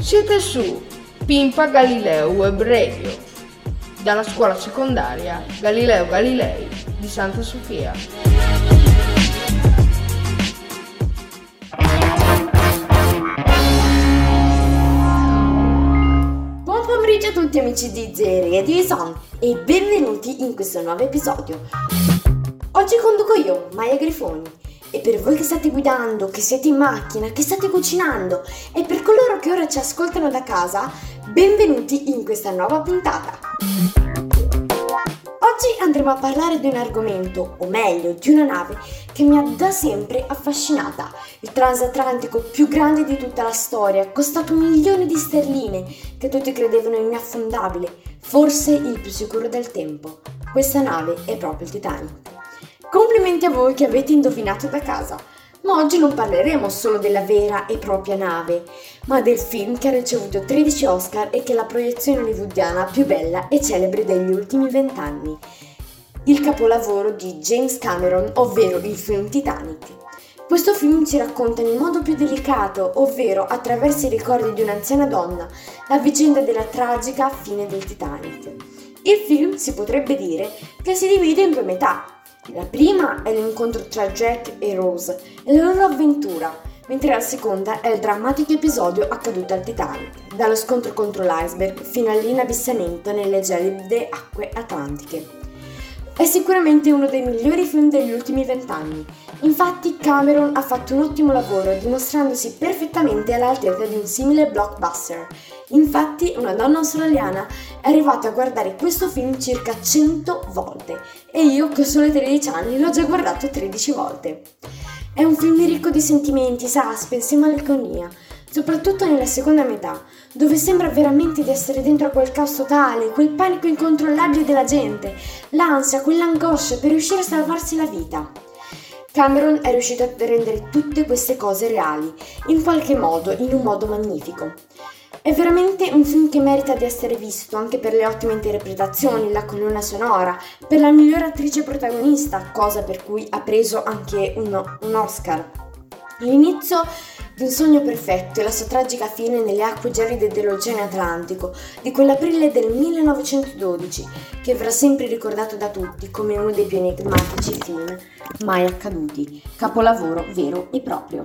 Siete su Pimpa Galileo Web Radio dalla scuola secondaria Galileo Galilei di Santa Sofia. Buon pomeriggio a tutti amici di The Radio Son e benvenuti in questo nuovo episodio. Oggi conduco io, Maya Grifoni e per voi che state guidando, che siete in macchina, che state cucinando e per coloro che ora ci ascoltano da casa, benvenuti in questa nuova puntata. Oggi andremo a parlare di un argomento, o meglio, di una nave che mi ha da sempre affascinata. Il transatlantico più grande di tutta la storia, costato milioni di sterline, che tutti credevano inaffondabile, forse il più sicuro del tempo. Questa nave è proprio il Titanic. Complimenti a voi che avete indovinato da casa. Ma oggi non parleremo solo della vera e propria nave, ma del film che ha ricevuto 13 Oscar e che è la proiezione hollywoodiana più bella e celebre degli ultimi vent'anni. Il capolavoro di James Cameron, ovvero il film Titanic. Questo film ci racconta in modo più delicato, ovvero attraverso i ricordi di un'anziana donna, la vicenda della tragica fine del Titanic. Il film si potrebbe dire che si divide in due metà, la prima è l'incontro tra Jack e Rose e la loro avventura, mentre la seconda è il drammatico episodio accaduto al Titanic, dallo scontro contro l'iceberg fino all'inabissamento nelle gelide acque atlantiche. È sicuramente uno dei migliori film degli ultimi vent'anni. Infatti Cameron ha fatto un ottimo lavoro dimostrandosi perfettamente all'altezza di un simile blockbuster Infatti una donna australiana è arrivata a guardare questo film circa 100 volte e io che ho solo 13 anni l'ho già guardato 13 volte. È un film ricco di sentimenti, suspense e malinconia, soprattutto nella seconda metà, dove sembra veramente di essere dentro quel caos totale, quel panico incontrollabile della gente, l'ansia, quell'angoscia per riuscire a salvarsi la vita. Cameron è riuscito a rendere tutte queste cose reali, in qualche modo, in un modo magnifico. È veramente un film che merita di essere visto anche per le ottime interpretazioni, la colonna sonora, per la migliore attrice protagonista, cosa per cui ha preso anche un, un Oscar. L'inizio di un sogno perfetto e la sua tragica fine nelle acque gelide dell'Oceano Atlantico di quell'aprile del 1912, che verrà sempre ricordato da tutti come uno dei più enigmatici film mai accaduti, capolavoro vero e proprio.